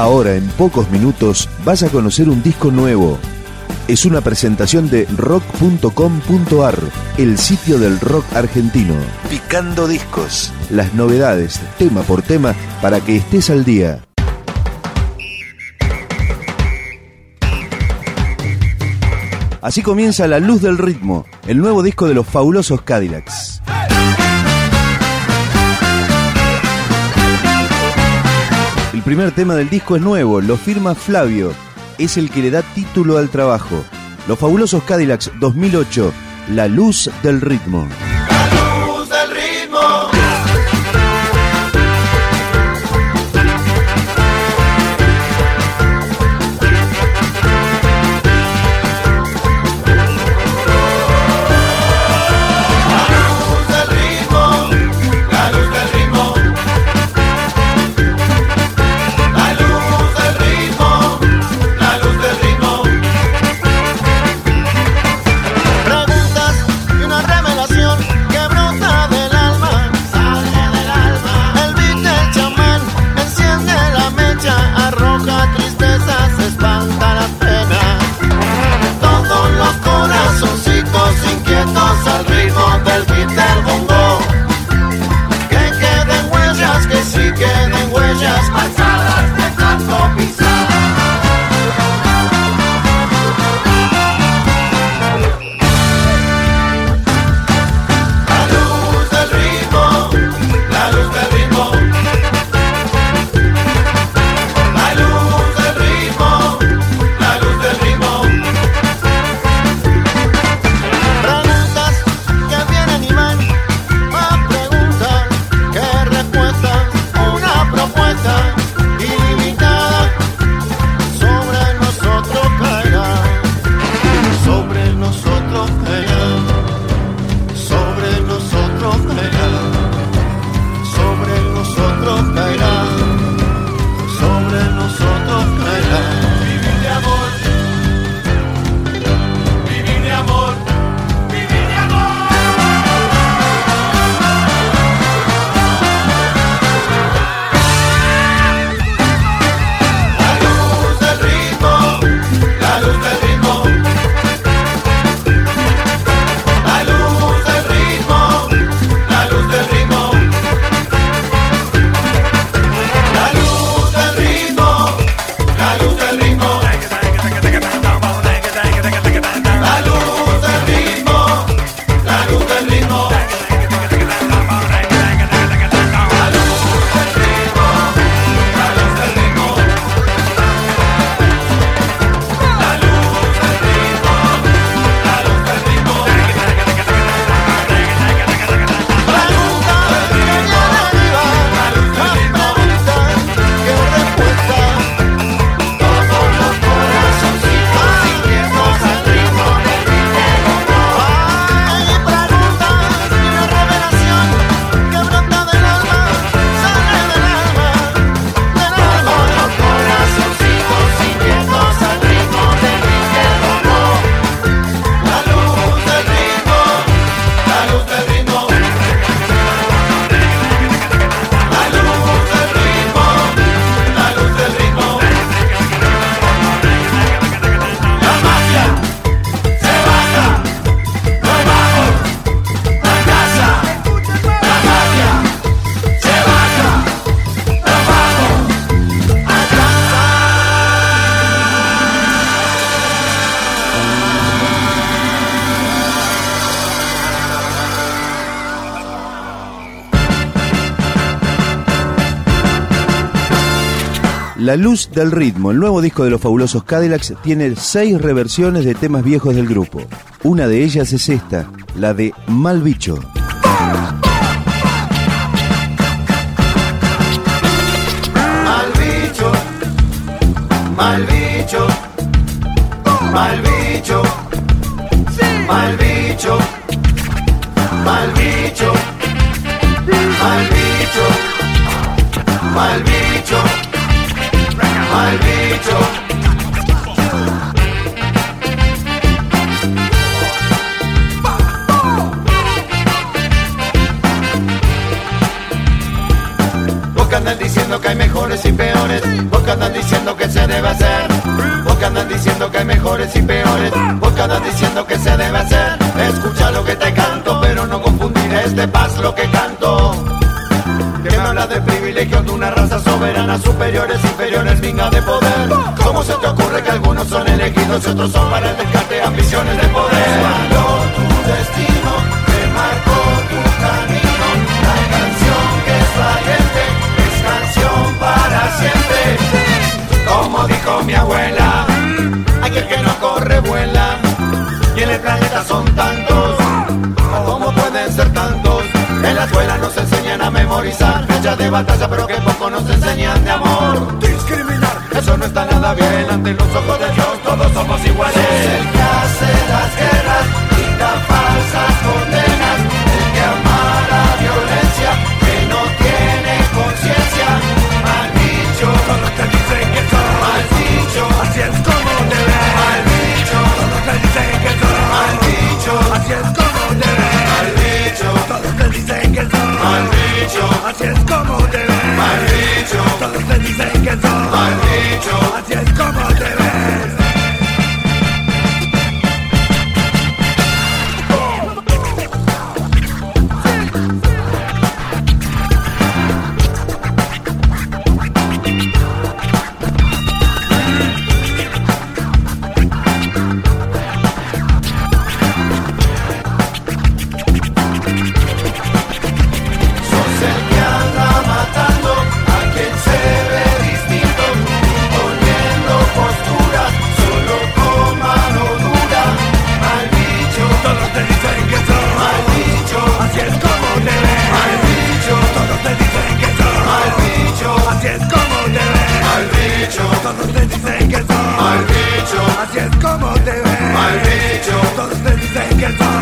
Ahora, en pocos minutos, vas a conocer un disco nuevo. Es una presentación de rock.com.ar, el sitio del rock argentino. Picando discos. Las novedades, tema por tema, para que estés al día. Así comienza La Luz del Ritmo, el nuevo disco de los fabulosos Cadillacs. El primer tema del disco es nuevo, lo firma Flavio, es el que le da título al trabajo. Los fabulosos Cadillacs 2008, La Luz del Ritmo. La Luz del Ritmo, el nuevo disco de los fabulosos Cadillacs, tiene seis reversiones de temas viejos del grupo. Una de ellas es esta, la de Mal Bicho. Mal bicho, mal bicho, mal bicho, mal bicho, mal bicho, mal bicho, mal bicho Vos andan diciendo que hay mejores y peores, vos andan diciendo que se debe hacer. Vos andan diciendo que hay mejores y peores, vos andan diciendo que se debe hacer. Escucha lo que te canto, pero no confundir este paz lo que canto. De privilegios de una raza soberana, superiores, inferiores, vinga de poder. ¿Cómo se te ocurre que algunos son elegidos y otros son para el descarte ambiciones de poder? tu destino, de batalla, pero que poco nos enseñan de amor. Discriminar, eso no está nada bien. Ante los ojos de Dios todos somos iguales.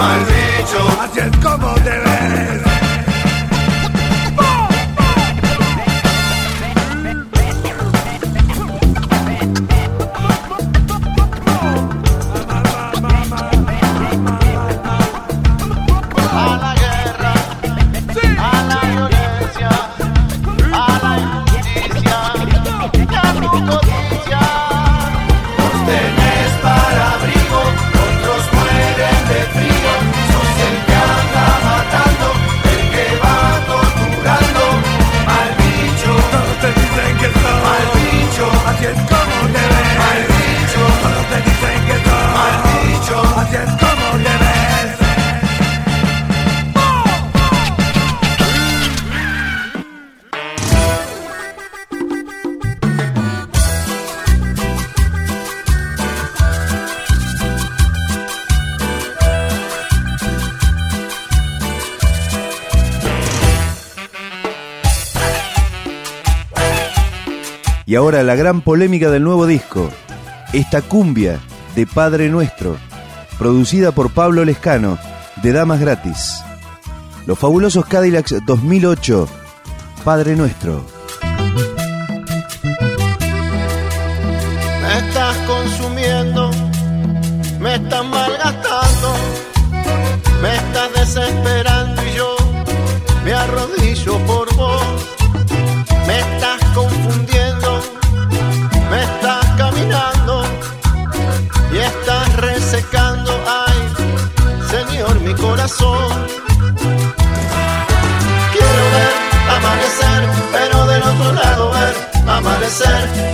Mal bicho. Así es como debe. Y ahora la gran polémica del nuevo disco. Esta cumbia de Padre Nuestro, producida por Pablo Lescano, de Damas Gratis. Los fabulosos Cadillacs 2008, Padre Nuestro.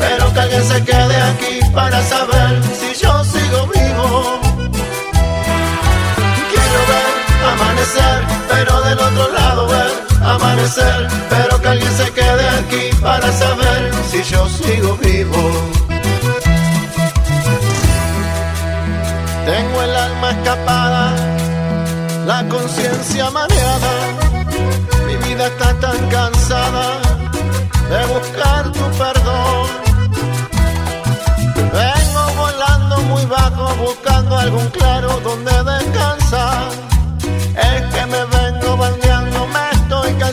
Pero que alguien se quede aquí para saber si yo sigo vivo. Quiero ver amanecer, pero del otro lado ver amanecer, pero que alguien se quede aquí para saber si yo sigo vivo. Tengo el alma escapada, la conciencia mareada,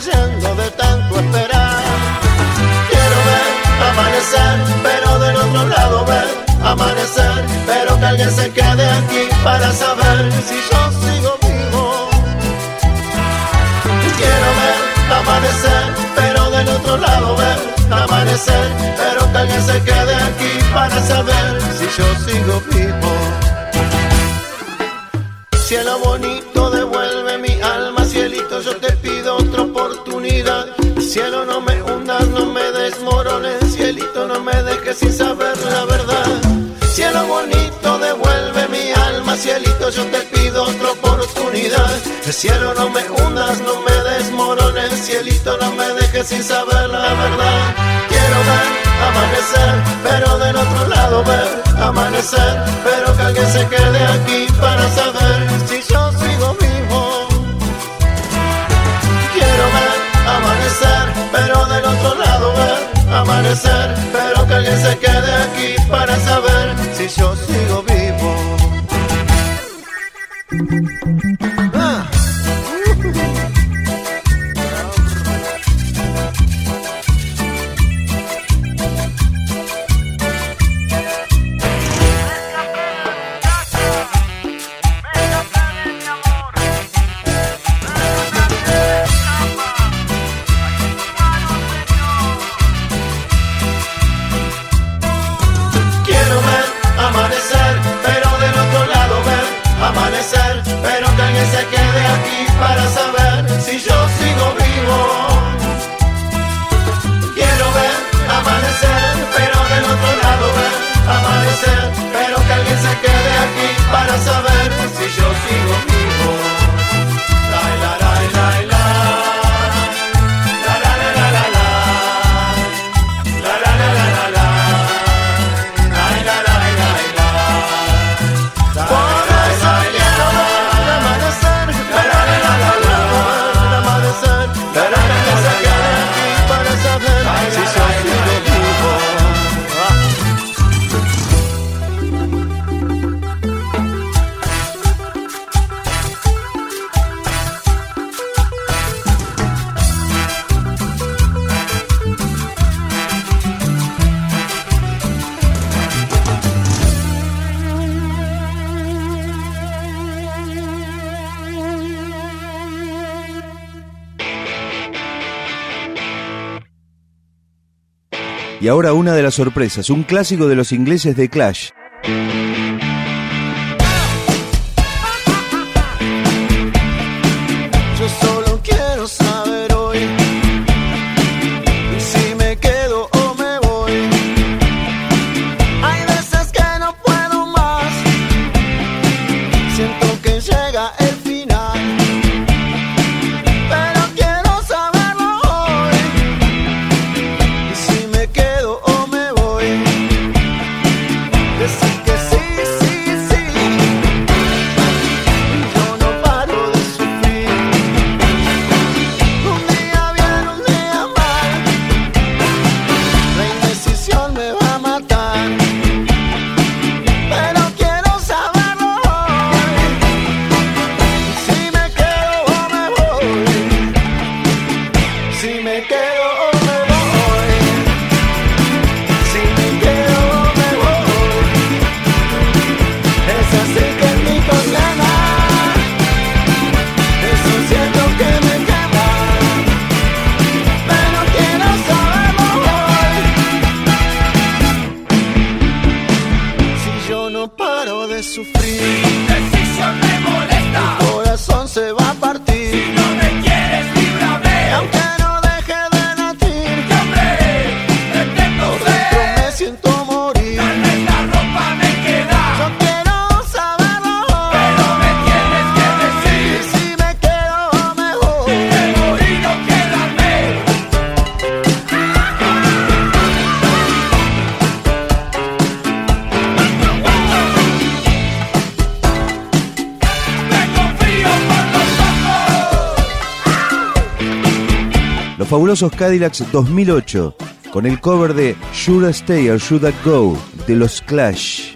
de tanto esperar. Quiero ver amanecer, pero del otro lado ver amanecer, pero que alguien se quede aquí para saber si yo sigo vivo. Quiero ver amanecer, pero del otro lado ver amanecer, pero que alguien se quede aquí para saber si yo sigo vivo. Cielo bonito Cielo, no me hundas, no me desmorones. Cielito, no me dejes sin saber la verdad. Cielo bonito, devuelve mi alma. Cielito, yo te pido otra oportunidad. Cielo, no me hundas, no me desmorones. Cielito, no me dejes sin saber la verdad. Quiero ver amanecer, pero del otro lado ver amanecer, pero que alguien se quede aquí para saber si yo sigo vivo. Quiero ver amanecer amanecer, pero que alguien se quede aquí para saber si yo sigo vivo. yo sigo vivo. Y ahora una de las sorpresas, un clásico de los ingleses de Clash. fabulosos Cadillacs 2008, con el cover de Should I Stay or Should I Go de los Clash.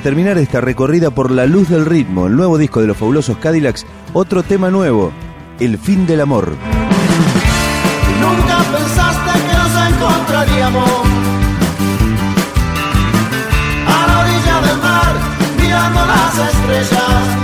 Terminar esta recorrida por la luz del ritmo, el nuevo disco de los fabulosos Cadillacs, otro tema nuevo, El fin del amor. Nunca pensaste que nos encontraríamos a la orilla del mar, mirando las estrellas.